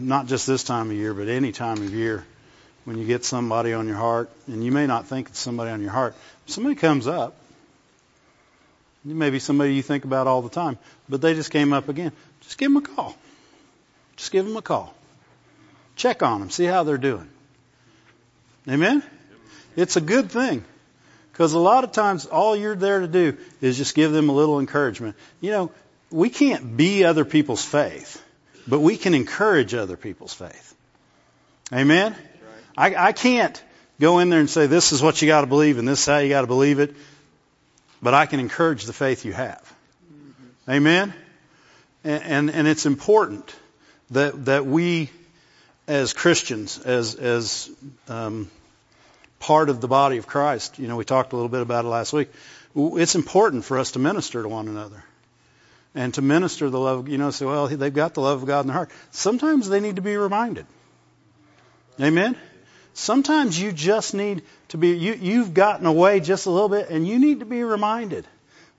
not just this time of year, but any time of year, when you get somebody on your heart, and you may not think it's somebody on your heart, somebody comes up. Maybe somebody you think about all the time, but they just came up again. Just give them a call. Just give them a call. Check on them. See how they're doing. Amen? It's a good thing. Because a lot of times all you're there to do is just give them a little encouragement. You know, we can't be other people's faith, but we can encourage other people's faith. Amen? I, I can't go in there and say, this is what you got to believe and this is how you got to believe it, but I can encourage the faith you have. Amen? And, and, and it's important that, that we as Christians, as, as um, part of the body of Christ. You know, we talked a little bit about it last week. It's important for us to minister to one another and to minister the love. You know, say, well, they've got the love of God in their heart. Sometimes they need to be reminded. Amen. Sometimes you just need to be. You, you've gotten away just a little bit, and you need to be reminded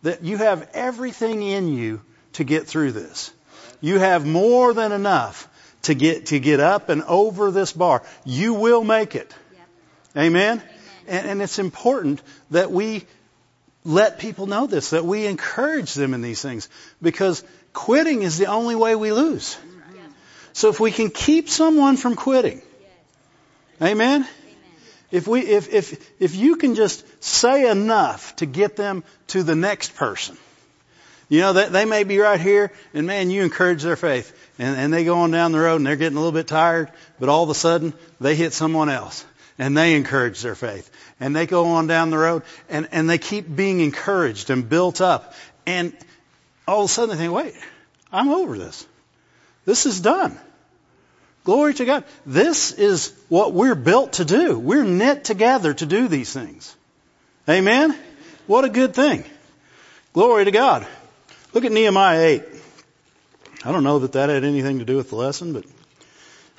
that you have everything in you to get through this. You have more than enough to get to get up and over this bar. You will make it. Amen? And, and it's important that we let people know this, that we encourage them in these things because quitting is the only way we lose. So if we can keep someone from quitting, amen? If we, if, if, if you can just say enough to get them to the next person, you know, they, they may be right here and man, you encourage their faith and, and they go on down the road and they're getting a little bit tired, but all of a sudden they hit someone else and they encourage their faith. And they go on down the road and, and they keep being encouraged and built up. And all of a sudden they think, wait, I'm over this. This is done. Glory to God. This is what we're built to do. We're knit together to do these things. Amen? What a good thing. Glory to God. Look at Nehemiah 8. I don't know that that had anything to do with the lesson, but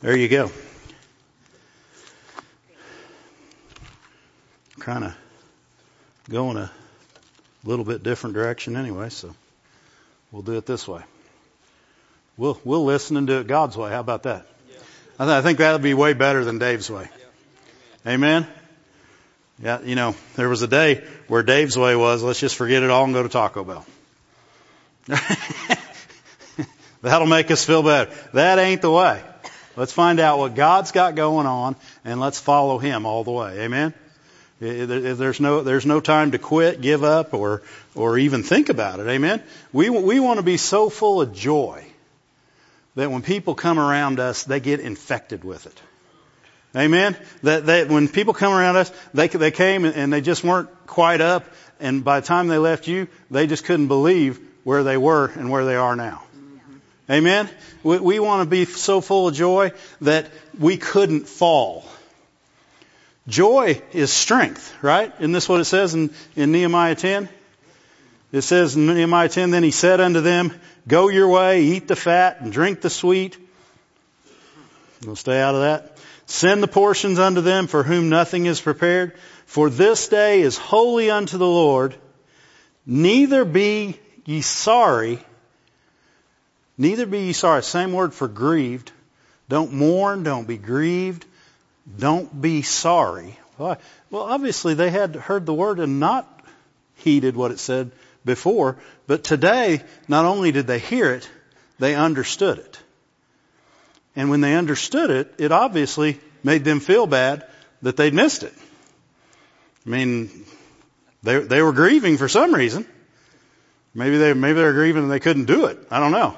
there you go. Kind of going a little bit different direction anyway, so we'll do it this way. We'll we'll listen and do it God's way. How about that? Yeah. I, th- I think that would be way better than Dave's way. Yeah. Amen. Yeah, you know, there was a day where Dave's way was, let's just forget it all and go to Taco Bell. That'll make us feel better. That ain't the way. Let's find out what God's got going on and let's follow Him all the way. Amen? There's no, there's no time to quit, give up, or, or even think about it. Amen? We, we want to be so full of joy that when people come around us, they get infected with it. Amen? That, that when people come around us, they, they came and they just weren't quite up, and by the time they left you, they just couldn't believe where they were and where they are now. Amen? We, we want to be so full of joy that we couldn't fall. Joy is strength, right? Isn't this what it says in, in Nehemiah 10? It says in Nehemiah 10, then he said unto them, go your way, eat the fat and drink the sweet. We'll stay out of that. Send the portions unto them for whom nothing is prepared. For this day is holy unto the Lord. Neither be ye sorry. Neither be ye sorry. Same word for grieved. Don't mourn. Don't be grieved. Don't be sorry. Well, obviously they had heard the word and not heeded what it said before, but today, not only did they hear it, they understood it. And when they understood it, it obviously made them feel bad that they'd missed it. I mean, they, they were grieving for some reason. Maybe they, maybe they were grieving and they couldn't do it. I don't know.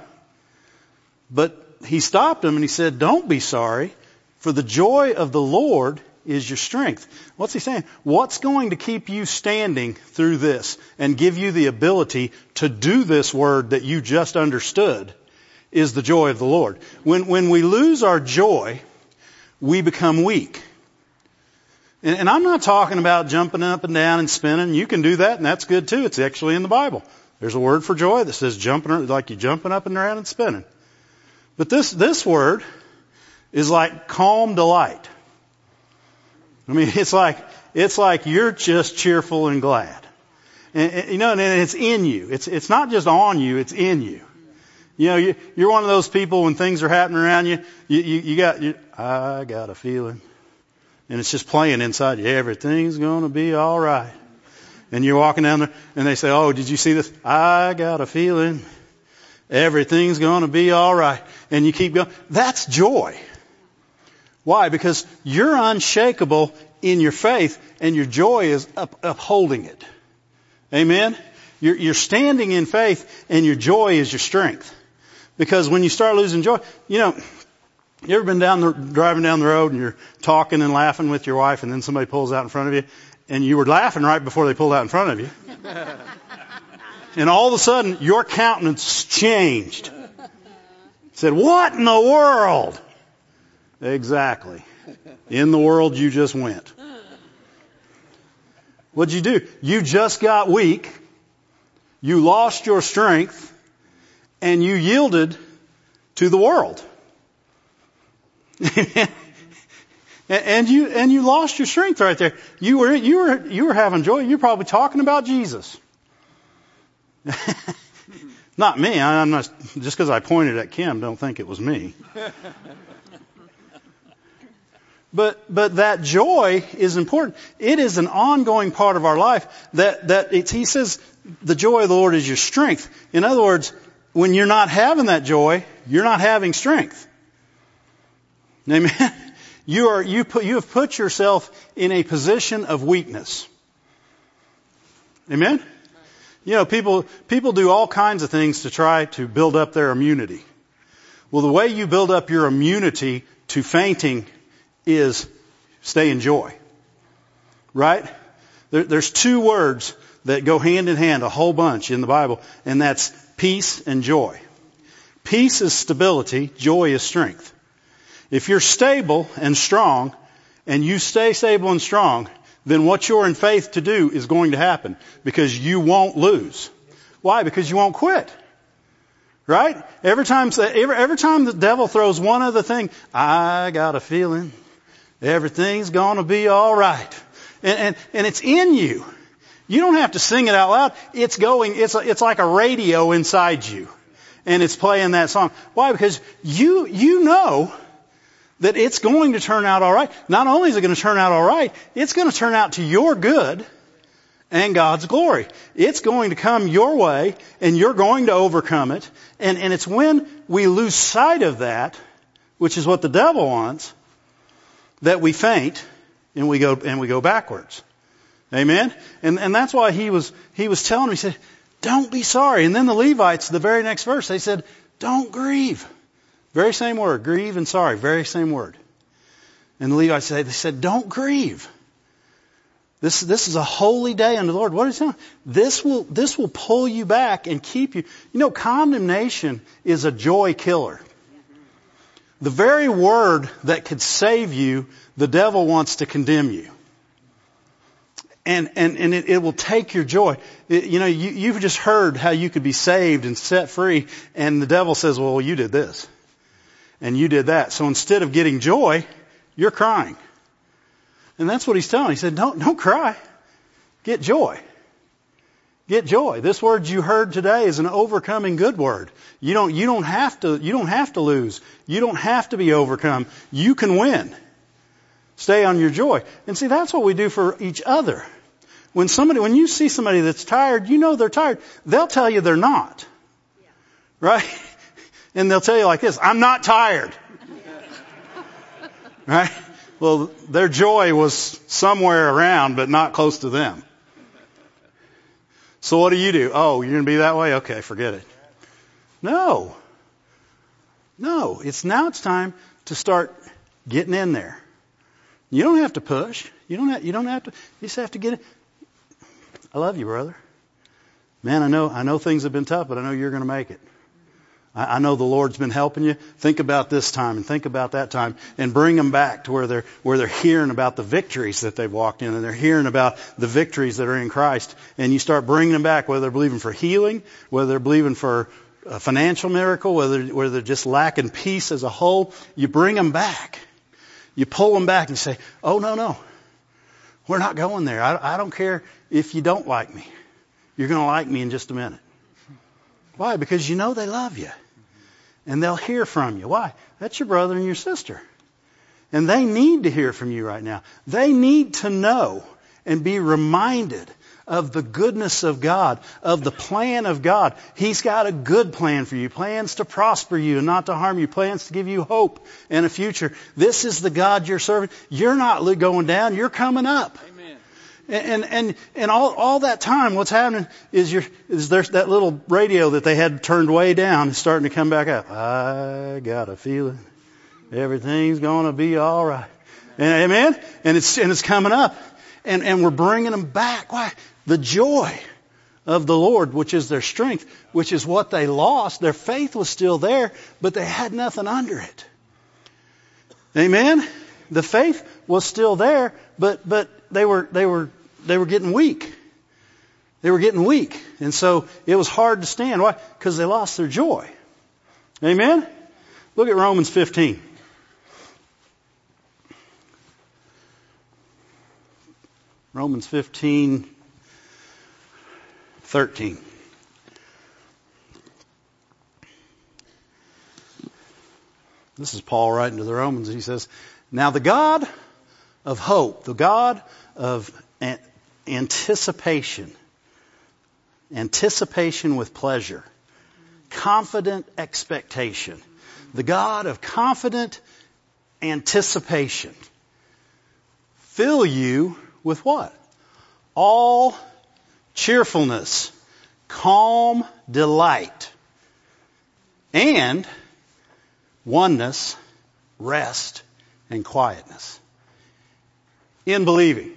But he stopped them and he said, don't be sorry. For the joy of the Lord is your strength. What's he saying? What's going to keep you standing through this and give you the ability to do this word that you just understood is the joy of the Lord. When, when we lose our joy, we become weak. And, and I'm not talking about jumping up and down and spinning. You can do that and that's good too. It's actually in the Bible. There's a word for joy that says jumping, like you jumping up and around and spinning. But this, this word is like calm delight. I mean, it's like, it's like you're just cheerful and glad. And, and, you know, and it's in you. It's, it's not just on you, it's in you. You know, you, you're one of those people when things are happening around you, you, you, you got, you, I got a feeling. And it's just playing inside you. Everything's going to be all right. And you're walking down there and they say, oh, did you see this? I got a feeling. Everything's going to be all right. And you keep going. That's joy. Why? Because you're unshakable in your faith and your joy is up, upholding it. Amen? You're, you're standing in faith and your joy is your strength. Because when you start losing joy, you know, you ever been down the, driving down the road and you're talking and laughing with your wife and then somebody pulls out in front of you and you were laughing right before they pulled out in front of you. and all of a sudden your countenance changed. Said, what in the world? Exactly. In the world you just went. What'd you do? You just got weak. You lost your strength and you yielded to the world. and you and you lost your strength right there. You were you were you were having joy. You're probably talking about Jesus. not me. I'm not just because I pointed at Kim. Don't think it was me. But, but that joy is important. It is an ongoing part of our life that, that it's, he says the joy of the Lord is your strength. In other words, when you're not having that joy, you're not having strength. Amen. You are, you put, you have put yourself in a position of weakness. Amen? You know, people, people do all kinds of things to try to build up their immunity. Well, the way you build up your immunity to fainting is stay in joy. Right? There, there's two words that go hand in hand a whole bunch in the Bible, and that's peace and joy. Peace is stability, joy is strength. If you're stable and strong, and you stay stable and strong, then what you're in faith to do is going to happen because you won't lose. Why? Because you won't quit. Right? Every time, every, every time the devil throws one other thing, I got a feeling everything's gonna be alright. And, and, and it's in you. You don't have to sing it out loud. It's going, it's, it's like a radio inside you. And it's playing that song. Why? Because you, you know that it's going to turn out alright. Not only is it going to turn out alright, it's going to turn out to your good and God's glory. It's going to come your way and you're going to overcome it. And, and it's when we lose sight of that, which is what the devil wants, that we faint and we go, and we go backwards. Amen? And, and that's why he was, he was telling me, he said, don't be sorry. And then the Levites, the very next verse, they said, don't grieve. Very same word, grieve and sorry, very same word. And the Levites said, they said, don't grieve. This, this is a holy day unto the Lord. What is? This will, this will pull you back and keep you. You know, condemnation is a joy killer. The very word that could save you, the devil wants to condemn you and and and it, it will take your joy. It, you know, you, you've just heard how you could be saved and set free, and the devil says, "Well, you did this, and you did that." So instead of getting joy, you're crying, and that's what he's telling. He said, "Don't don't cry, get joy." Get joy. This word you heard today is an overcoming good word. You don't, you don't have to, you don't have to lose. You don't have to be overcome. You can win. Stay on your joy. And see, that's what we do for each other. When somebody, when you see somebody that's tired, you know they're tired. They'll tell you they're not. Right? And they'll tell you like this, I'm not tired. Right? Well, their joy was somewhere around, but not close to them. So what do you do? Oh, you're going to be that way? Okay, forget it. No. No. It's now it's time to start getting in there. You don't have to push. You don't have, you don't have to, you just have to get it. I love you, brother. Man, I know, I know things have been tough, but I know you're going to make it. I, I know the Lord's been helping you. Think about this time and think about that time and bring them back to where they're, where they're hearing about the victories that they've walked in and they're hearing about the victories that are in Christ. And you start bringing them back, whether they're believing for healing, whether they're believing for a financial miracle, whether, whether they're just lacking peace as a whole, you bring them back you pull them back and say, oh, no, no. We're not going there. I, I don't care if you don't like me. You're going to like me in just a minute. Why? Because you know they love you. And they'll hear from you. Why? That's your brother and your sister. And they need to hear from you right now. They need to know and be reminded of the goodness of God, of the plan of God. He's got a good plan for you, plans to prosper you and not to harm you, plans to give you hope and a future. This is the God you're serving. You're not going down, you're coming up. And and and all all that time, what's happening is you is there's that little radio that they had turned way down is starting to come back up. I got a feeling everything's gonna be all right. And amen. And it's and it's coming up, and and we're bringing them back. Why? The joy of the Lord, which is their strength, which is what they lost. Their faith was still there, but they had nothing under it. Amen. The faith was still there, but but they were they were they were getting weak. They were getting weak. And so it was hard to stand. Why? Because they lost their joy. Amen? Look at Romans 15. Romans 15, 13. This is Paul writing to the Romans. He says, Now the God of hope, the God of anticipation, anticipation with pleasure, confident expectation, the God of confident anticipation, fill you with what? All cheerfulness, calm delight, and oneness, rest, and quietness. In believing.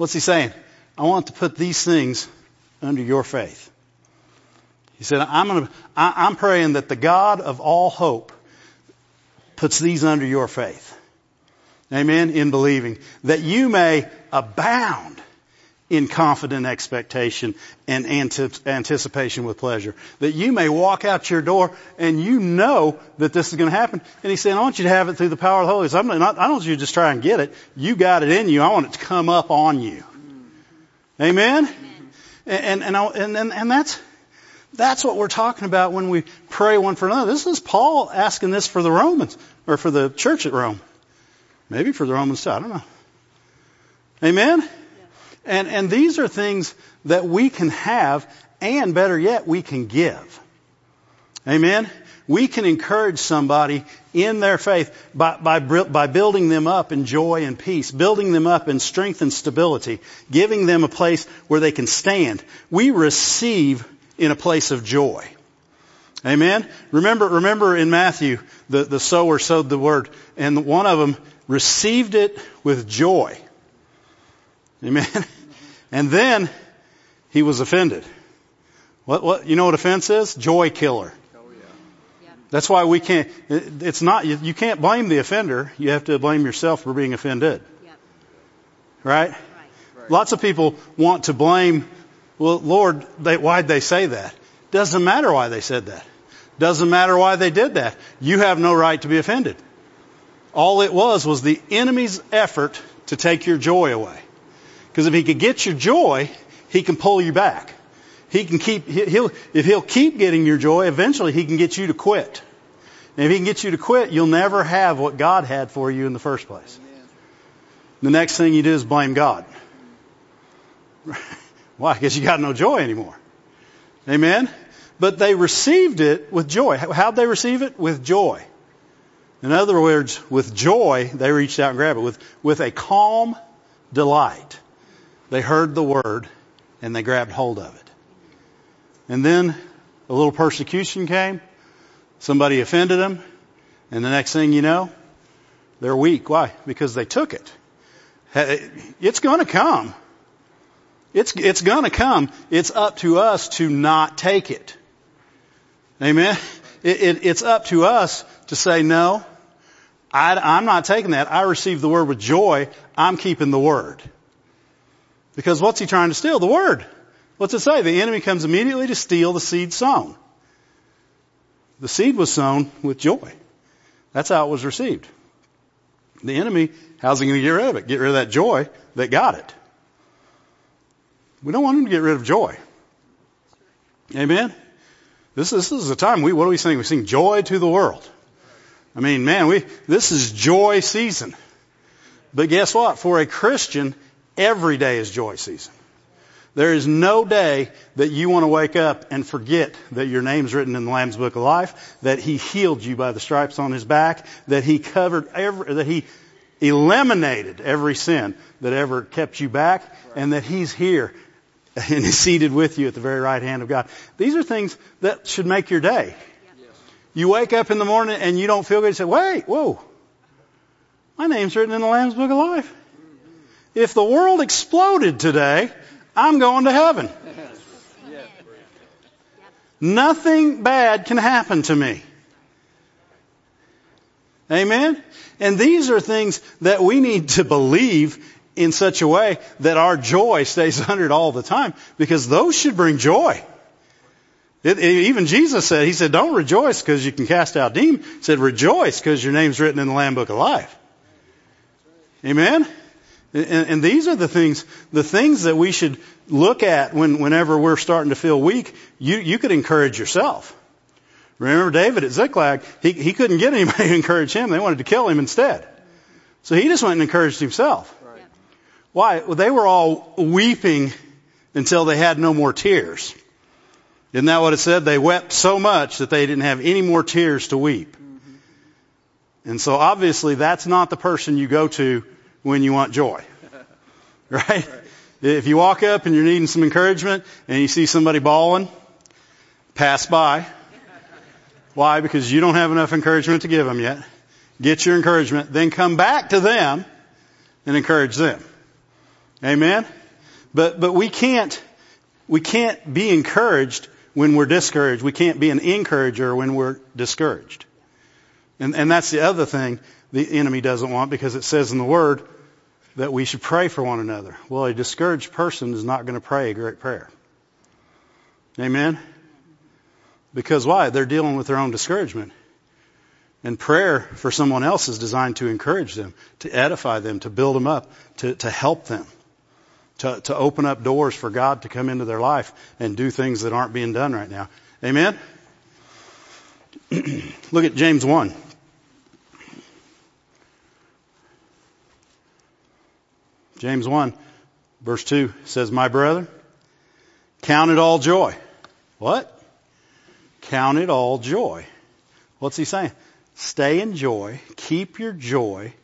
What's he saying? I want to put these things under your faith. He said, I'm going to, I'm praying that the God of all hope puts these under your faith. Amen. In believing that you may abound in confident expectation and anticipation with pleasure. That you may walk out your door and you know that this is going to happen. And he's saying, I want you to have it through the power of the Holy Spirit. I'm not, I don't want you to just try and get it. You got it in you. I want it to come up on you. Amen? And, and, and, and, and that's, that's what we're talking about when we pray one for another. This is Paul asking this for the Romans, or for the church at Rome. Maybe for the Romans too. I don't know. Amen? And, and these are things that we can have, and better yet, we can give. Amen? We can encourage somebody in their faith by, by, by building them up in joy and peace, building them up in strength and stability, giving them a place where they can stand. We receive in a place of joy. Amen? Remember, remember in Matthew, the, the sower sowed the word, and one of them received it with joy. Amen. And then he was offended. What, what, you know what offense is? Joy killer. Oh, That's why we can't, it's not, you can't blame the offender. You have to blame yourself for being offended. Right? right? Lots of people want to blame, well, Lord, they, why'd they say that? Doesn't matter why they said that. Doesn't matter why they did that. You have no right to be offended. All it was was the enemy's effort to take your joy away. Because if he could get your joy, he can pull you back. He can keep, he'll, if he'll keep getting your joy, eventually he can get you to quit. And if he can get you to quit, you'll never have what God had for you in the first place. The next thing you do is blame God. Why? Because you got no joy anymore. Amen? But they received it with joy. How'd they receive it? With joy. In other words, with joy, they reached out and grabbed it. With, with a calm delight, they heard the word and they grabbed hold of it. And then a little persecution came. Somebody offended them. And the next thing you know, they're weak. Why? Because they took it. It's going to come. It's, it's going to come. It's up to us to not take it. Amen. It, it, it's up to us to say, no, I, am not taking that. I received the word with joy. I'm keeping the word. Because what's he trying to steal? The word. What's it say? The enemy comes immediately to steal the seed sown. The seed was sown with joy. That's how it was received. The enemy, how's he going to get rid of it? Get rid of that joy that got it. We don't want him to get rid of joy. Amen? This, this is a time we, what do we sing? We sing joy to the world. I mean, man, we, this is joy season. But guess what? For a Christian, every day is joy season. There is no day that you want to wake up and forget that your name's written in the Lamb's Book of Life, that He healed you by the stripes on His back, that He covered every, that He eliminated every sin that ever kept you back, and that He's here and is seated with you at the very right hand of God. These are things that should make your day. You wake up in the morning and you don't feel good. You say, wait, whoa. My name's written in the Lamb's Book of Life. If the world exploded today, I'm going to heaven. Nothing bad can happen to me. Amen? And these are things that we need to believe in such a way that our joy stays under all the time because those should bring joy. It, it, even Jesus said, He said, don't rejoice because you can cast out demons. He said, rejoice because your name's written in the Lamb Book of Life. Amen? And, and, these are the things, the things that we should look at when, whenever we're starting to feel weak. You, you could encourage yourself. Remember David at Ziklag, he, he couldn't get anybody to encourage him. They wanted to kill him instead. So he just went and encouraged himself. Why? Well, they were all weeping until they had no more tears. Isn't that what it said? They wept so much that they didn't have any more tears to weep. Mm-hmm. And so obviously that's not the person you go to when you want joy. Right? If you walk up and you're needing some encouragement and you see somebody bawling, pass by. Why? Because you don't have enough encouragement to give them yet. Get your encouragement, then come back to them and encourage them. Amen? But, but we can't, we can't be encouraged when we're discouraged. We can't be an encourager when we're discouraged. And, and that's the other thing the enemy doesn't want because it says in the Word that we should pray for one another. Well, a discouraged person is not going to pray a great prayer. Amen? Because why? They're dealing with their own discouragement. And prayer for someone else is designed to encourage them, to edify them, to build them up, to, to help them to, to open up doors for God to come into their life and do things that aren't being done right now. Amen? Look at James 1. James 1, verse 2 says, My brother, count it all joy. What? Count it all joy. What's he saying? Stay in joy. Keep your joy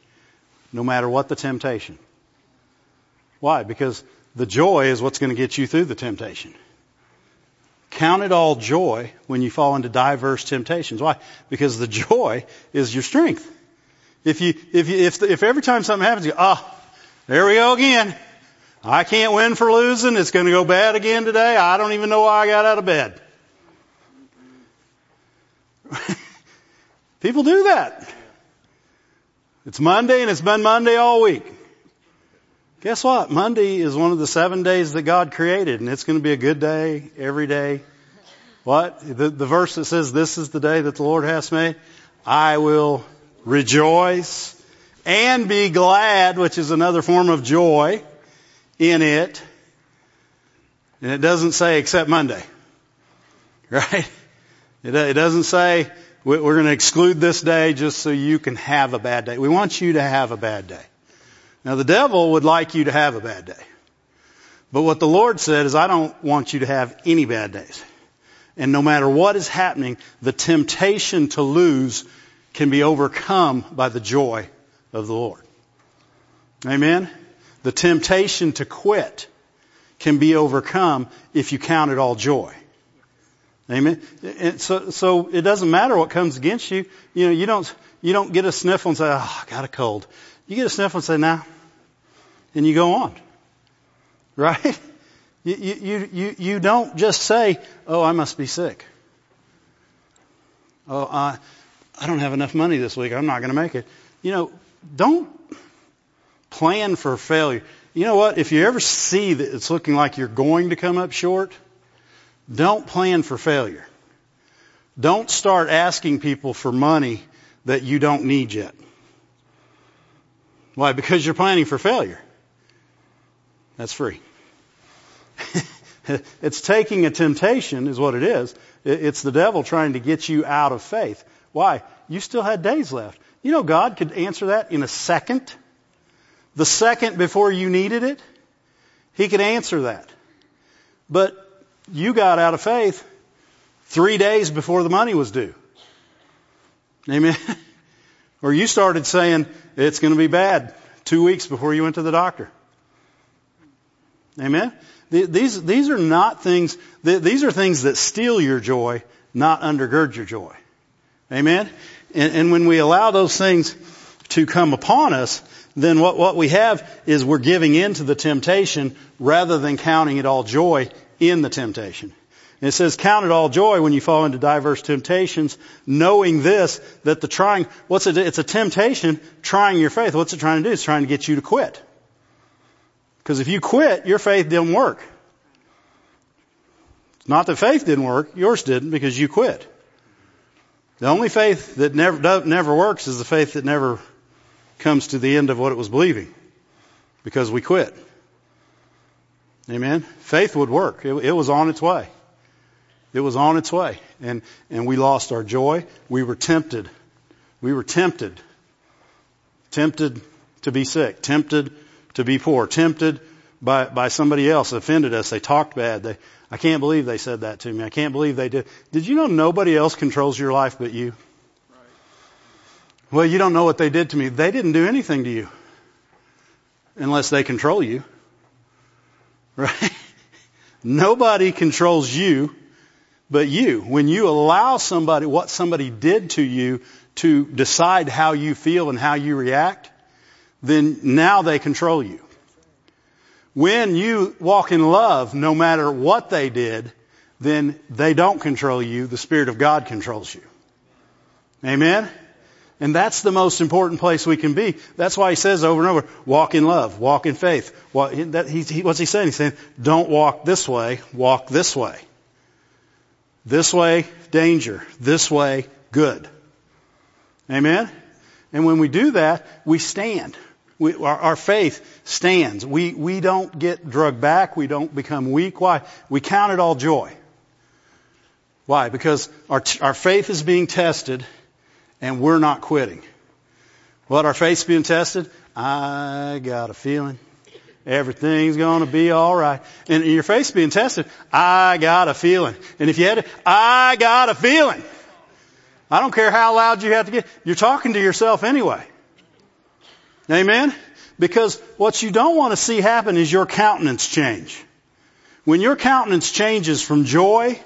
no matter what the temptation. Why? Because the joy is what's going to get you through the temptation. Count it all joy when you fall into diverse temptations. Why? Because the joy is your strength. If you, if you, if, if every time something happens, you, ah, there we go again. I can't win for losing. It's going to go bad again today. I don't even know why I got out of bed. People do that. It's Monday and it's been Monday all week. Guess what? Monday is one of the seven days that God created, and it's going to be a good day every day. What? The, the verse that says, This is the day that the Lord has made. I will rejoice and be glad, which is another form of joy in it. And it doesn't say except Monday. Right? It, it doesn't say we're going to exclude this day just so you can have a bad day. We want you to have a bad day. Now the devil would like you to have a bad day. But what the Lord said is, I don't want you to have any bad days. And no matter what is happening, the temptation to lose can be overcome by the joy of the Lord. Amen? The temptation to quit can be overcome if you count it all joy. Amen. And so, so it doesn't matter what comes against you. You know, you don't, you don't get a sniffle and say, "Oh, I got a cold." You get a sniffle and say, "Nah, and you go on. Right? You, you, you, you don't just say, oh, I must be sick. Oh, I, I don't have enough money this week. I'm not going to make it. You know, don't plan for failure. You know what? If you ever see that it's looking like you're going to come up short, don't plan for failure. Don't start asking people for money that you don't need yet. Why? Because you're planning for failure. That's free. It's taking a temptation is what it is. It's the devil trying to get you out of faith. Why? You still had days left. You know God could answer that in a second. The second before you needed it. He could answer that. But you got out of faith three days before the money was due. Amen. or you started saying it's going to be bad two weeks before you went to the doctor. Amen. These, these are not things, these are things that steal your joy, not undergird your joy. Amen. And, and when we allow those things to come upon us, then what, what we have is we're giving in to the temptation rather than counting it all joy in the temptation. And it says, count it all joy when you fall into diverse temptations, knowing this, that the trying, what's it, it's a temptation trying your faith. What's it trying to do? It's trying to get you to quit. Because if you quit, your faith didn't work. It's not that faith didn't work, yours didn't because you quit. The only faith that never, never works is the faith that never comes to the end of what it was believing because we quit. Amen. Faith would work. It, it, was on its way. It was on its way. And, and we lost our joy. We were tempted. We were tempted. Tempted to be sick. Tempted to be poor. Tempted by, by somebody else. Offended us. They talked bad. They, I can't believe they said that to me. I can't believe they did. Did you know nobody else controls your life but you? Well, you don't know what they did to me. They didn't do anything to you. Unless they control you. Right? Nobody controls you but you. When you allow somebody, what somebody did to you to decide how you feel and how you react, then now they control you. When you walk in love, no matter what they did, then they don't control you. The Spirit of God controls you. Amen? And that's the most important place we can be. That's why he says over and over, walk in love, walk in faith. Well, that, he, he, what's he saying? He's saying, don't walk this way, walk this way. This way, danger. This way, good. Amen? And when we do that, we stand. We, our, our, faith stands. We, we don't get drugged back. We don't become weak. Why? We count it all joy. Why? Because our, our faith is being tested and we're not quitting. What? Our faith's being tested? I got a feeling everything's going to be all right. And your faith's being tested. I got a feeling. And if you had it, I got a feeling. I don't care how loud you have to get. You're talking to yourself anyway. Amen? Because what you don't want to see happen is your countenance change. When your countenance changes from joy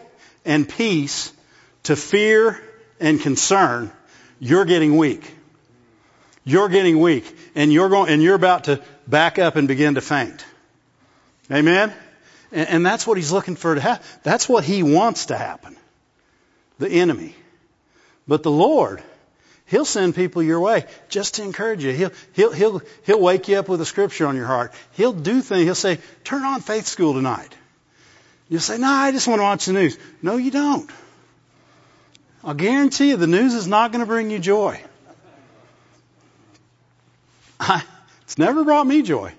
and peace to fear and concern, you're getting weak. You're getting weak and you're going, and you're about to back up and begin to faint. Amen? And, and that's what he's looking for to happen. That's what he wants to happen. The enemy. But the Lord, He'll send people your way just to encourage you. He'll, he'll, he'll, he'll wake you up with a scripture on your heart. He'll do things. He'll say, turn on faith school tonight. You'll say, no, I just want to watch the news. No, you don't. I'll guarantee you the news is not going to bring you joy. I, it's never brought me joy.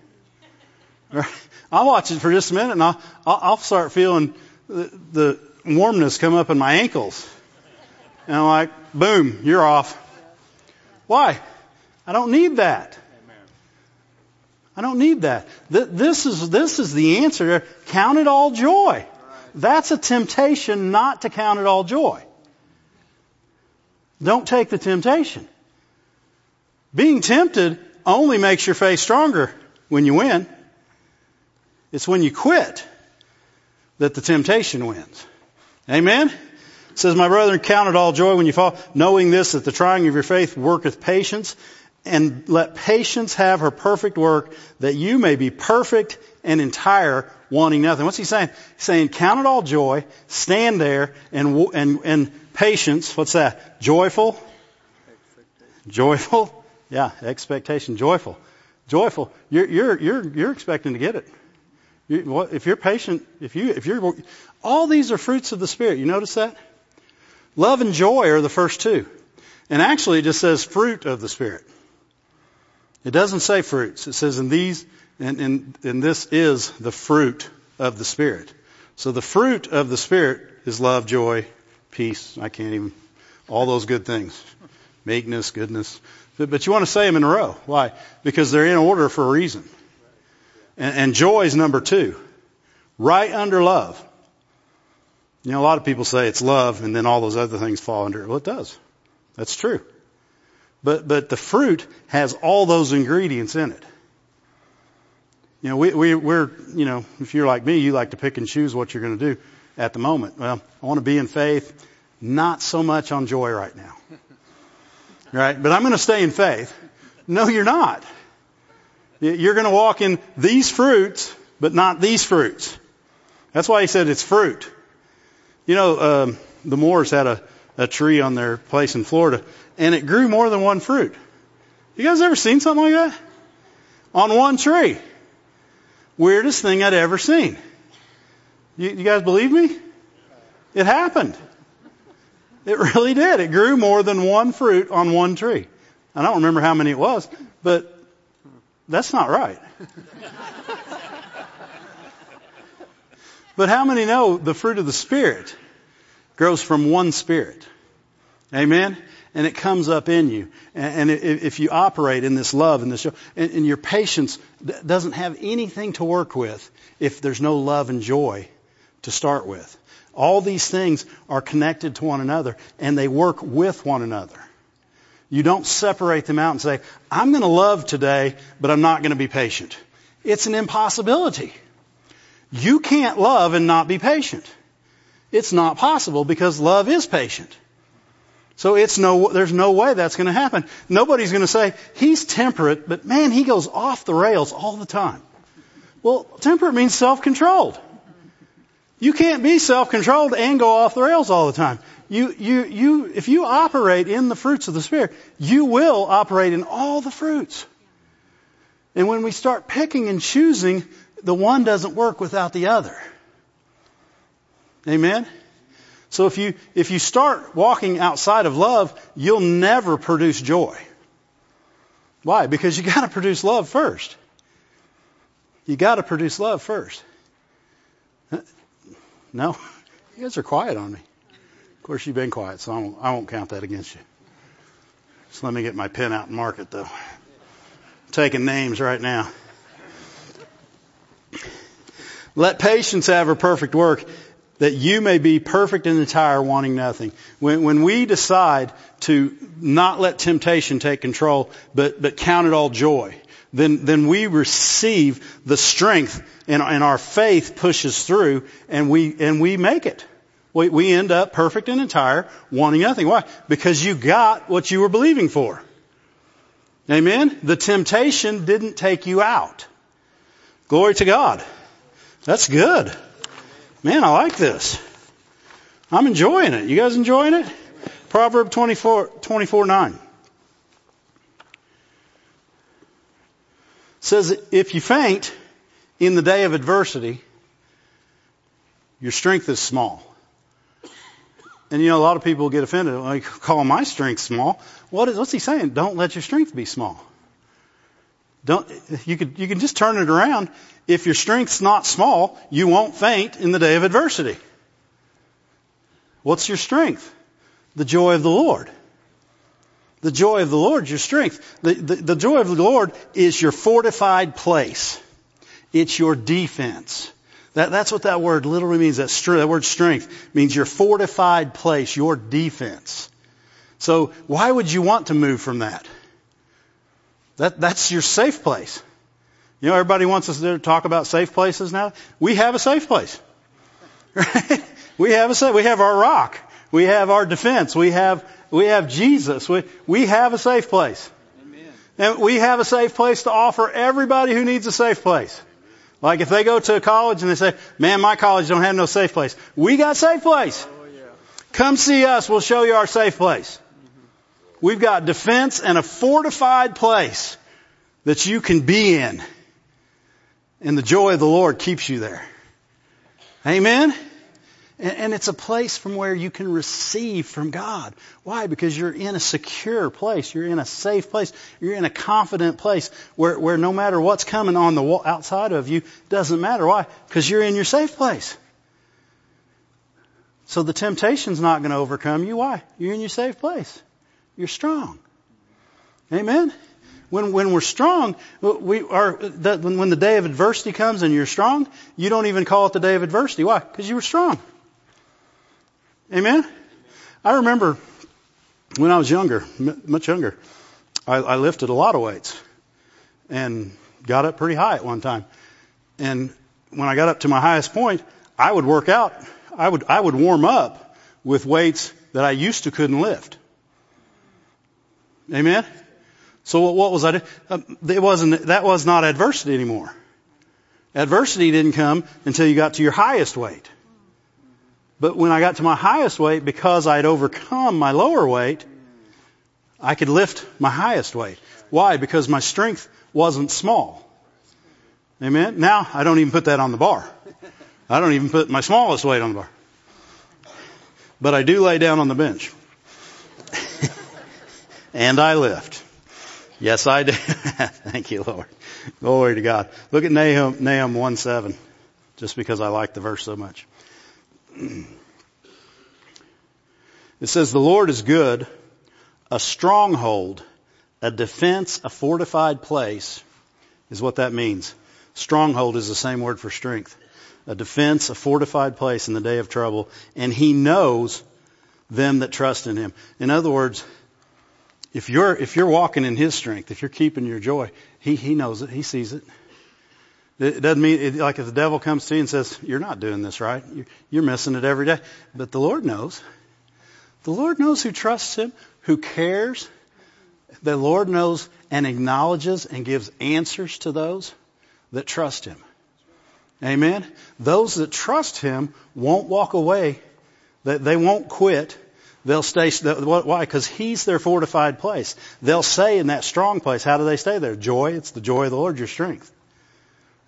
I'll watch it for just a minute and I'll, I'll start feeling the, the warmness come up in my ankles. And I'm like, boom, you're off. Why? I don't need that. I don't need that. This is, this is the answer. Count it all joy. That's a temptation not to count it all joy. Don't take the temptation. Being tempted only makes your faith stronger when you win. It's when you quit that the temptation wins. Amen? Says, My brethren, count it all joy when you fall, knowing this, that the trying of your faith worketh patience, and let patience have her perfect work, that you may be perfect and entire, wanting nothing. What's he saying? He's saying, count it all joy, stand there, and, and, and patience, what's that? Joyful? Joyful? Yeah, expectation, joyful. Joyful. You're, you're, you're, you're expecting to get it. You, if you're patient, if you, if you're, all these are fruits of the Spirit. You notice that? Love and joy are the first two. And actually it just says fruit of the Spirit. It doesn't say fruits. It says in these, and, and, and this is the fruit of the Spirit. So the fruit of the Spirit is love, joy, peace. I can't even, all those good things. Meekness, goodness. But, but you want to say them in a row. Why? Because they're in order for a reason. And, and joy is number two. Right under love. You know, a lot of people say it's love and then all those other things fall under it. Well, it does. That's true. But, but the fruit has all those ingredients in it. You know, we, we, we're, you know, if you're like me, you like to pick and choose what you're going to do at the moment. Well, I want to be in faith, not so much on joy right now. Right? But I'm going to stay in faith. No, you're not. You're going to walk in these fruits, but not these fruits. That's why he said it's fruit. You know, um, the Moores had a, a tree on their place in Florida, and it grew more than one fruit. You guys ever seen something like that? On one tree. Weirdest thing I'd ever seen. You, you guys believe me? It happened. It really did. It grew more than one fruit on one tree. I don't remember how many it was, but that's not right. but how many know the fruit of the Spirit grows from one Spirit? Amen? And it comes up in you. And if you operate in this love and this joy, and your patience doesn't have anything to work with if there's no love and joy to start with. All these things are connected to one another and they work with one another. You don't separate them out and say, I'm going to love today, but I'm not going to be patient. It's an impossibility. You can't love and not be patient. It's not possible because love is patient. So it's no, there's no way that's going to happen. Nobody's going to say, he's temperate, but man, he goes off the rails all the time. Well, temperate means self-controlled. You can't be self-controlled and go off the rails all the time. You, you, you, if you operate in the fruits of the Spirit, you will operate in all the fruits. And when we start picking and choosing, the one doesn't work without the other. Amen? So if you, if you start walking outside of love, you'll never produce joy. Why? Because you gotta produce love first. You gotta produce love first. No? You guys are quiet on me. Of course, you've been quiet, so I won't, I won't count that against you. Just let me get my pen out and mark it, though. I'm taking names right now. Let patience have her perfect work, that you may be perfect and entire, wanting nothing. When, when we decide to not let temptation take control, but, but count it all joy, then, then we receive the strength and, and our faith pushes through and we, and we make it. We, we end up perfect and entire, wanting nothing. Why? Because you got what you were believing for. Amen? The temptation didn't take you out. Glory to God. That's good. Man, I like this. I'm enjoying it. You guys enjoying it? Proverb 24, 24 9. says if you faint in the day of adversity, your strength is small. And you know, a lot of people get offended. Like, call my strength small. What is, what's he saying? Don't let your strength be small. Don't, you could, you can just turn it around. If your strength's not small, you won't faint in the day of adversity. What's your strength? The joy of the Lord. The joy of the Lord is your strength. The, the, the joy of the Lord is your fortified place. It's your defense. That, that's what that word literally means. That, that word strength means your fortified place, your defense. So why would you want to move from that? That, that's your safe place. You know, everybody wants us to talk about safe places now. We have a safe place. Right? We have a safe, we have our rock. We have our defense. We have we have Jesus. We, we have a safe place. Amen. And we have a safe place to offer everybody who needs a safe place. Like if they go to a college and they say, man, my college don't have no safe place. We got safe place. Oh, yeah. Come see us. We'll show you our safe place. Mm-hmm. We've got defense and a fortified place that you can be in. And the joy of the Lord keeps you there. Amen? And, it's a place from where you can receive from God. Why? Because you're in a secure place. You're in a safe place. You're in a confident place where, where no matter what's coming on the outside of you, doesn't matter. Why? Because you're in your safe place. So the temptation's not going to overcome you. Why? You're in your safe place. You're strong. Amen? When, when we're strong, we are, when, when the day of adversity comes and you're strong, you don't even call it the day of adversity. Why? Because you were strong. Amen? I remember when I was younger, much younger, I, I lifted a lot of weights and got up pretty high at one time. And when I got up to my highest point, I would work out. I would, I would warm up with weights that I used to couldn't lift. Amen? So what, was I? Um, it wasn't, that was not adversity anymore. Adversity didn't come until you got to your highest weight. But when I got to my highest weight, because I'd overcome my lower weight, I could lift my highest weight. Why? Because my strength wasn't small. Amen? Now, I don't even put that on the bar. I don't even put my smallest weight on the bar. But I do lay down on the bench. and I lift. Yes, I do. Thank you, Lord. Glory to God. Look at Nahum, Nahum 1 7, just because I like the verse so much. It says, The Lord is good, a stronghold, a defense, a fortified place is what that means. Stronghold is the same word for strength. A defense, a fortified place in the day of trouble. And he knows them that trust in him. In other words, if you're, if you're walking in his strength, if you're keeping your joy, he, he knows it. He sees it. It doesn't mean, it, like if the devil comes to you and says, you're not doing this right. You're, you're missing it every day. But the Lord knows. The Lord knows who trusts him, who cares. The Lord knows and acknowledges and gives answers to those that trust him. Amen. Those that trust him won't walk away. They won't quit. They'll stay. Why? Because he's their fortified place. They'll stay in that strong place. How do they stay there? Joy. It's the joy of the Lord, your strength.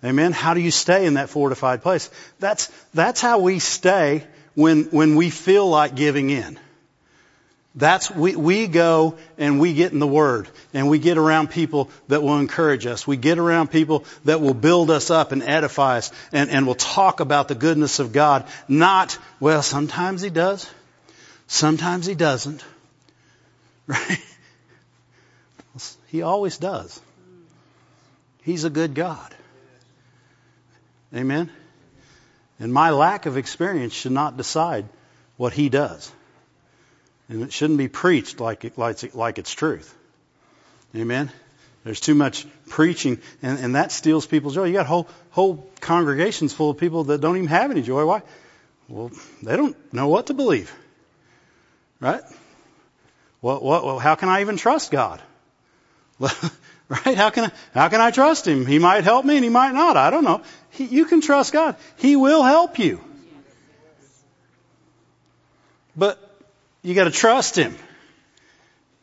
Amen. How do you stay in that fortified place? That's that's how we stay when when we feel like giving in. That's, we, we go and we get in the Word and we get around people that will encourage us. We get around people that will build us up and edify us and, and will talk about the goodness of God. Not, well, sometimes He does. Sometimes He doesn't. Right? He always does. He's a good God. Amen? And my lack of experience should not decide what He does. And it shouldn't be preached like, it, like, like it's truth. Amen? There's too much preaching, and, and that steals people's joy. You got whole, whole congregations full of people that don't even have any joy. Why? Well, they don't know what to believe. Right? Well, well how can I even trust God? right? How can I, how can I trust Him? He might help me and He might not. I don't know. He, you can trust God. He will help you. But you got to trust Him.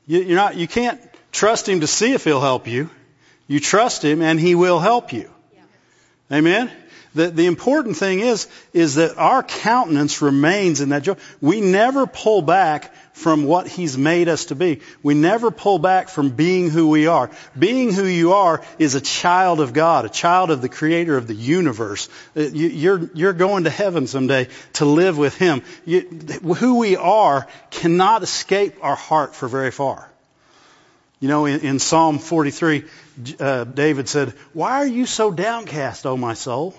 You, you're not, you can't trust Him to see if He'll help you. You trust Him and He will help you. Amen? The, the important thing is, is that our countenance remains in that joy. We never pull back from what He's made us to be. We never pull back from being who we are. Being who you are is a child of God, a child of the Creator of the universe. Uh, you're, you're going to heaven someday to live with Him. You, who we are cannot escape our heart for very far. You know, in, in Psalm 43, uh, David said, Why are you so downcast, O my soul?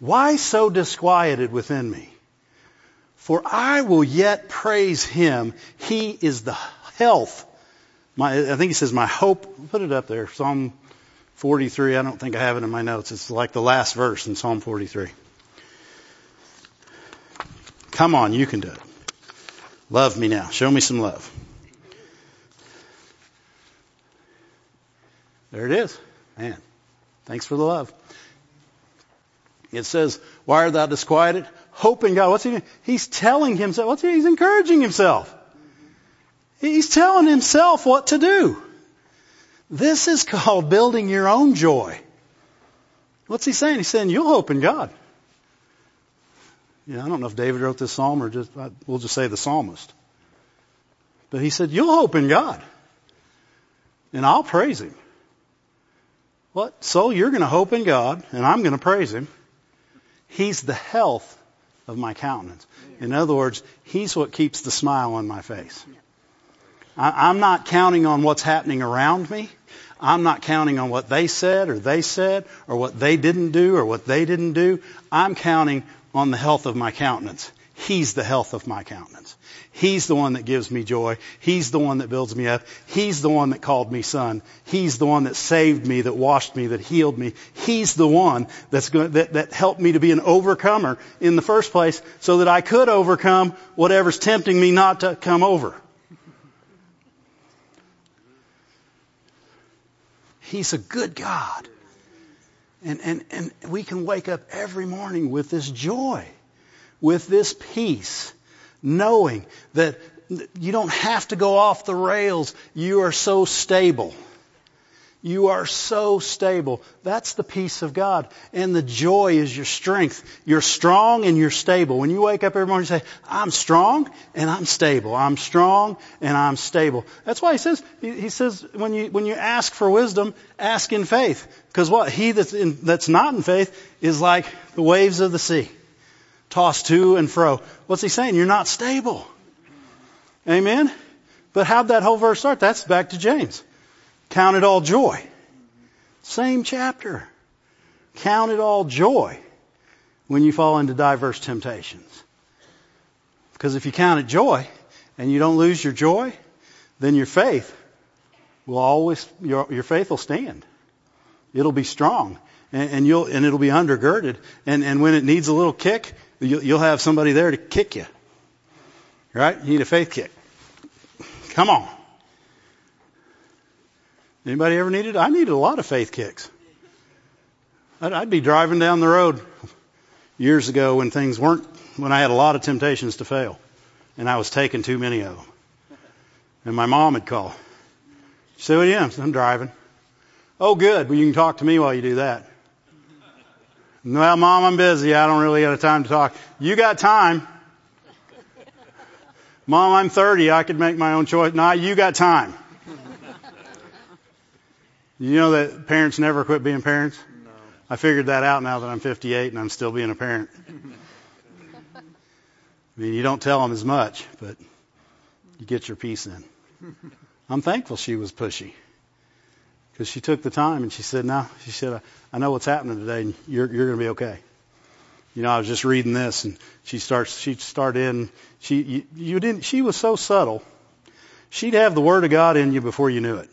Why so disquieted within me? For I will yet praise him. He is the health. My, I think he says, my hope. Put it up there. Psalm 43. I don't think I have it in my notes. It's like the last verse in Psalm 43. Come on, you can do it. Love me now. Show me some love. There it is. Man, thanks for the love. It says, Why art thou disquieted? Hope in God. What's he doing? He's telling himself, what's he, he's encouraging himself. He's telling himself what to do. This is called building your own joy. What's he saying? He's saying, You'll hope in God. Yeah, I don't know if David wrote this psalm or just, we'll just say the psalmist. But he said, You'll hope in God. And I'll praise him. What? So you're going to hope in God, and I'm going to praise him. He's the health of my countenance. In other words, He's what keeps the smile on my face. I, I'm not counting on what's happening around me. I'm not counting on what they said or they said or what they didn't do or what they didn't do. I'm counting on the health of my countenance. He's the health of my countenance. He's the one that gives me joy. He's the one that builds me up. He's the one that called me son. He's the one that saved me, that washed me, that healed me. He's the one that's going, that, that helped me to be an overcomer in the first place so that I could overcome whatever's tempting me not to come over. He's a good God. And, and, and we can wake up every morning with this joy, with this peace, knowing that you don't have to go off the rails. You are so stable. You are so stable. That's the peace of God. And the joy is your strength. You're strong and you're stable. When you wake up every morning and say, I'm strong and I'm stable. I'm strong and I'm stable. That's why he says, he says, when you, when you ask for wisdom, ask in faith. Because what? He that's, in, that's not in faith is like the waves of the sea. Tossed to and fro. What's he saying? You're not stable. Amen? But how'd that whole verse start? That's back to James. Count it all joy. Same chapter. Count it all joy when you fall into diverse temptations. Because if you count it joy and you don't lose your joy, then your faith will always, your, your faith will stand. It'll be strong and, and you'll, and it'll be undergirded. And, and when it needs a little kick, you'll, have somebody there to kick you. Right? You need a faith kick. Come on. Anybody ever needed? I needed a lot of faith kicks. I'd, be driving down the road years ago when things weren't, when I had a lot of temptations to fail, and I was taking too many of them. And my mom would call. She said, "What are you? I'm driving. Oh, good. Well, you can talk to me while you do that. Well, mom, I'm busy. I don't really have time to talk. You got time. Mom, I'm 30. I could make my own choice. Nah, you got time. You know that parents never quit being parents? No. I figured that out now that I'm 58 and I'm still being a parent. I mean, you don't tell them as much, but you get your piece in. I'm thankful she was pushy because she took the time and she said, "No," she said, "I know what's happening today, and you're you're going to be okay." You know, I was just reading this, and she starts. She started in. She you, you didn't. She was so subtle. She'd have the Word of God in you before you knew it.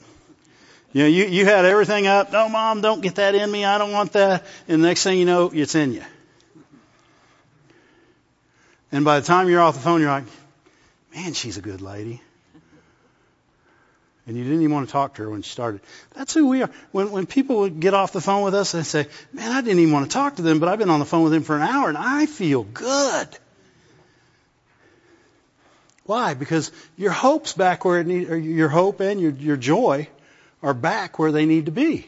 You know, you, you had everything up. No, mom, don't get that in me. I don't want that. And the next thing you know, it's in you. And by the time you're off the phone, you're like, man, she's a good lady. And you didn't even want to talk to her when she started. That's who we are. When, when people would get off the phone with us, they say, man, I didn't even want to talk to them, but I've been on the phone with them for an hour and I feel good. Why? Because your hope's back where it needs, or your hope and your, your joy are back where they need to be.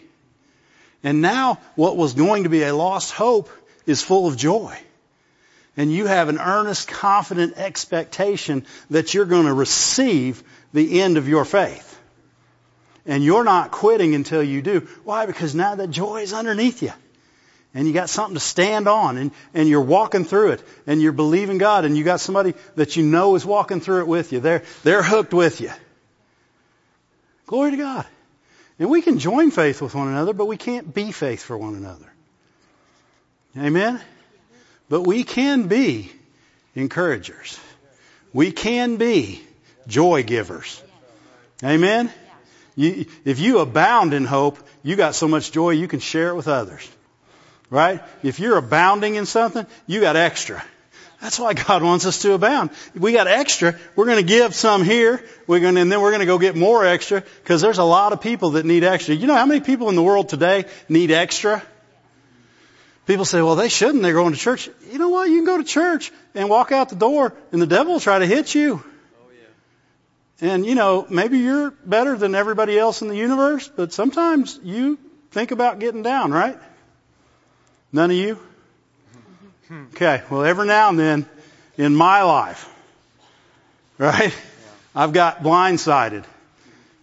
And now what was going to be a lost hope is full of joy. And you have an earnest, confident expectation that you're going to receive the end of your faith. And you're not quitting until you do. Why? Because now that joy is underneath you. And you got something to stand on and, and you're walking through it and you're believing God and you got somebody that you know is walking through it with you. They're, they're hooked with you. Glory to God. And we can join faith with one another, but we can't be faith for one another. Amen? But we can be encouragers. We can be joy givers. Amen? You, if you abound in hope, you got so much joy you can share it with others. Right? If you're abounding in something, you got extra. That's why God wants us to abound. We got extra. We're going to give some here. We're going to, and then we're going to go get more extra because there's a lot of people that need extra. You know how many people in the world today need extra? People say, well, they shouldn't. They're going to church. You know what? You can go to church and walk out the door and the devil will try to hit you. And, you know, maybe you're better than everybody else in the universe, but sometimes you think about getting down, right? None of you? Hmm. Okay, well, every now and then in my life, right, I've got blindsided.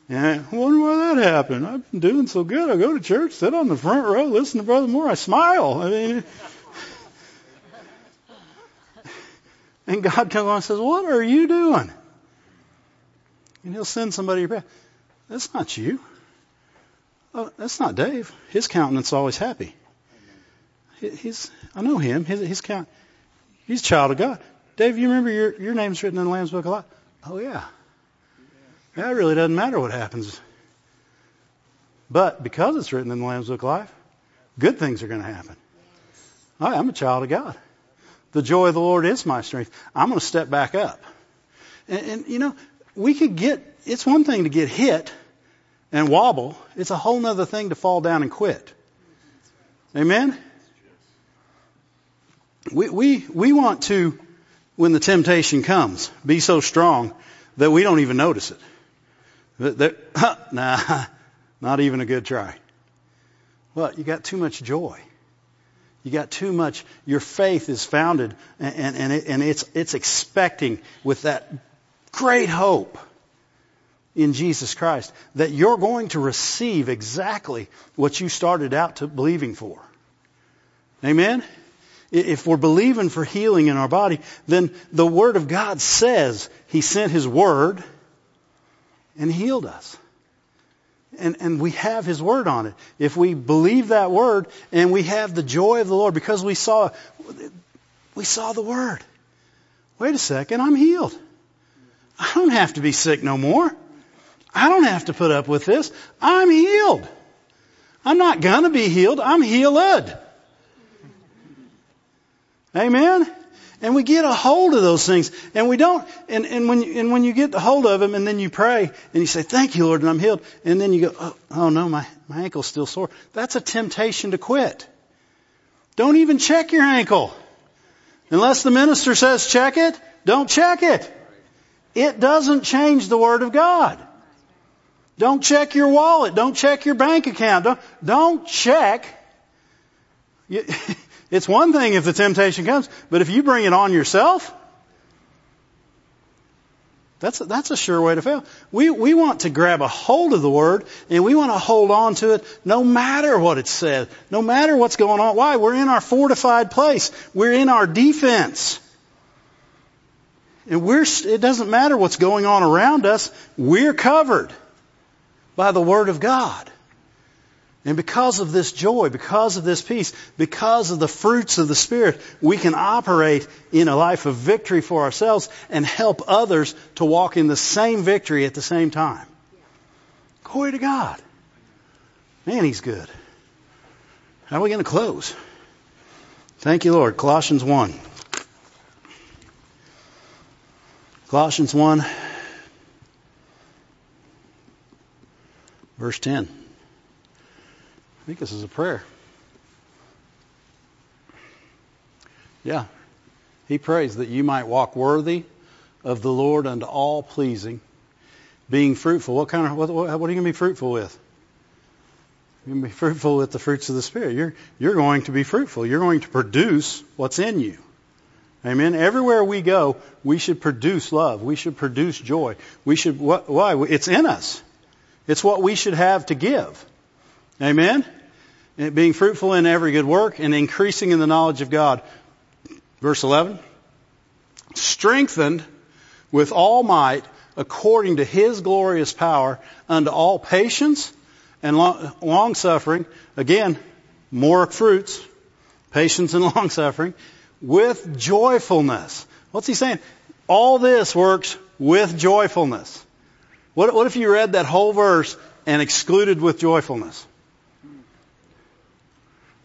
And I wonder why that happened. I've been doing so good. I go to church, sit on the front row, listen to Brother Moore. I smile. I mean, And God comes along and says, what are you doing? And he'll send somebody your path. That's not you. Oh, that's not Dave. His countenance is always happy. He's, I know him. His, his count, he's a child of God. Dave, you remember your, your name's written in the Lamb's Book a lot? Oh yeah. That really doesn't matter what happens. But because it's written in the Lamb's Book of Life, good things are going to happen. I'm a child of God. The joy of the Lord is my strength. I'm going to step back up. And, and you know, we could get, it's one thing to get hit and wobble. It's a whole other thing to fall down and quit. Amen? We, we, we want to, when the temptation comes, be so strong that we don't even notice it. That, that, huh, nah, not even a good try. Well, you got too much joy. You got too much, your faith is founded and, and, and, it, and it's, it's expecting with that great hope in Jesus Christ that you're going to receive exactly what you started out to believing for. Amen? If we're believing for healing in our body, then the Word of God says He sent His Word and healed us. And, and we have His Word on it. If we believe that Word and we have the joy of the Lord because we saw, we saw the Word. Wait a second, I'm healed. I don't have to be sick no more. I don't have to put up with this. I'm healed. I'm not gonna be healed. I'm healed. Amen? And we get a hold of those things. And we don't, and, and when, you, and when you get a hold of them and then you pray and you say, thank you Lord and I'm healed. And then you go, oh, oh no, my, my ankle's still sore. That's a temptation to quit. Don't even check your ankle. Unless the minister says check it, don't check it. It doesn't change the Word of God. Don't check your wallet. Don't check your bank account. Don't, don't check. It's one thing if the temptation comes, but if you bring it on yourself, that's a, that's a sure way to fail. We, we want to grab a hold of the Word and we want to hold on to it no matter what it says, no matter what's going on. Why? We're in our fortified place. We're in our defense. And we're, it doesn't matter what's going on around us. We're covered by the Word of God. And because of this joy, because of this peace, because of the fruits of the Spirit, we can operate in a life of victory for ourselves and help others to walk in the same victory at the same time. Glory to God. Man, He's good. How are we going to close? Thank you, Lord. Colossians 1. Colossians 1, verse 10 I think this is a prayer. Yeah. He prays that you might walk worthy of the Lord unto all pleasing, being fruitful. What kind of what, what, what are you going to be fruitful with? You're going to be fruitful with the fruits of the Spirit. You're you're going to be fruitful. You're going to produce what's in you. Amen. Everywhere we go, we should produce love. We should produce joy. We should why? It's in us. It's what we should have to give. Amen being fruitful in every good work and increasing in the knowledge of God. Verse 11. Strengthened with all might according to his glorious power unto all patience and long suffering. Again, more fruits, patience and long suffering with joyfulness. What's he saying? All this works with joyfulness. What, what if you read that whole verse and excluded with joyfulness?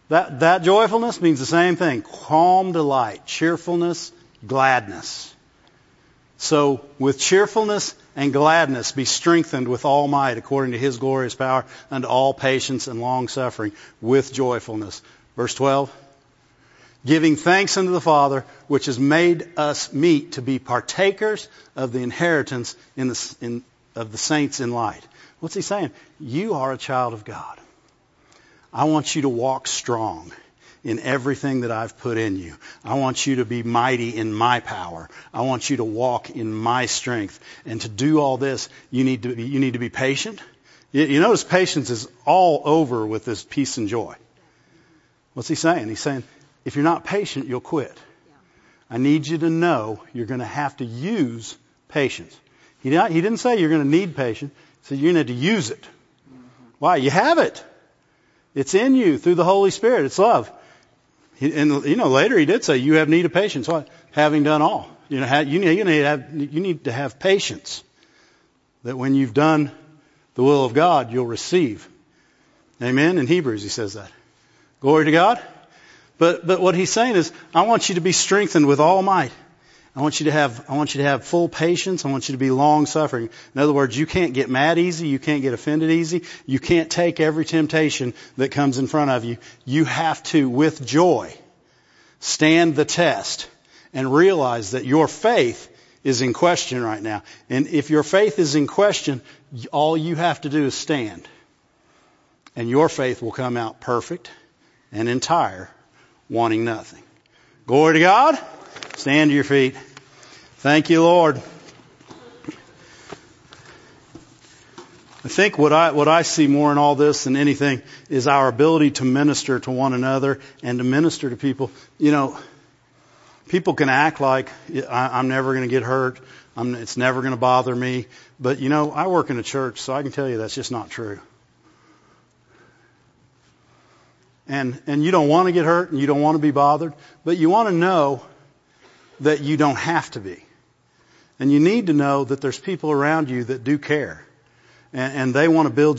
That, that joyfulness means the same thing. Calm delight, cheerfulness, gladness. So with cheerfulness and gladness be strengthened with all might according to his glorious power unto all patience and long suffering with joyfulness. Verse 12. Giving thanks unto the Father, which has made us meet to be partakers of the inheritance in the, in, of the saints in light. What's he saying? You are a child of God. I want you to walk strong in everything that I've put in you. I want you to be mighty in my power. I want you to walk in my strength. And to do all this, you need to be, you need to be patient. You, you notice patience is all over with this peace and joy. What's he saying? He's saying, if you're not patient, you'll quit. I need you to know you're going to have to use patience. He, not, he didn't say you're going to need patience. He said you're going to have to use it. Mm-hmm. Why? You have it. It's in you through the Holy Spirit. It's love. He, and you know, later he did say you have need of patience. What? Having done all. You know, you need, you need, to have, you need to have patience. That when you've done the will of God, you'll receive. Amen. In Hebrews, he says that. Glory to God. But but what he's saying is, I want you to be strengthened with all might. I want you to have I want you to have full patience. I want you to be long suffering. In other words, you can't get mad easy, you can't get offended easy, you can't take every temptation that comes in front of you. You have to with joy stand the test and realize that your faith is in question right now. And if your faith is in question, all you have to do is stand. And your faith will come out perfect and entire wanting nothing. Glory to God. Stand to your feet. Thank you, Lord. I think what I, what I see more in all this than anything is our ability to minister to one another and to minister to people. You know, people can act like I, am never going to get hurt. I'm, it's never going to bother me. But you know, I work in a church, so I can tell you that's just not true. And, and you don't want to get hurt and you don't want to be bothered, but you want to know that you don't have to be. And you need to know that there's people around you that do care and, and they want to build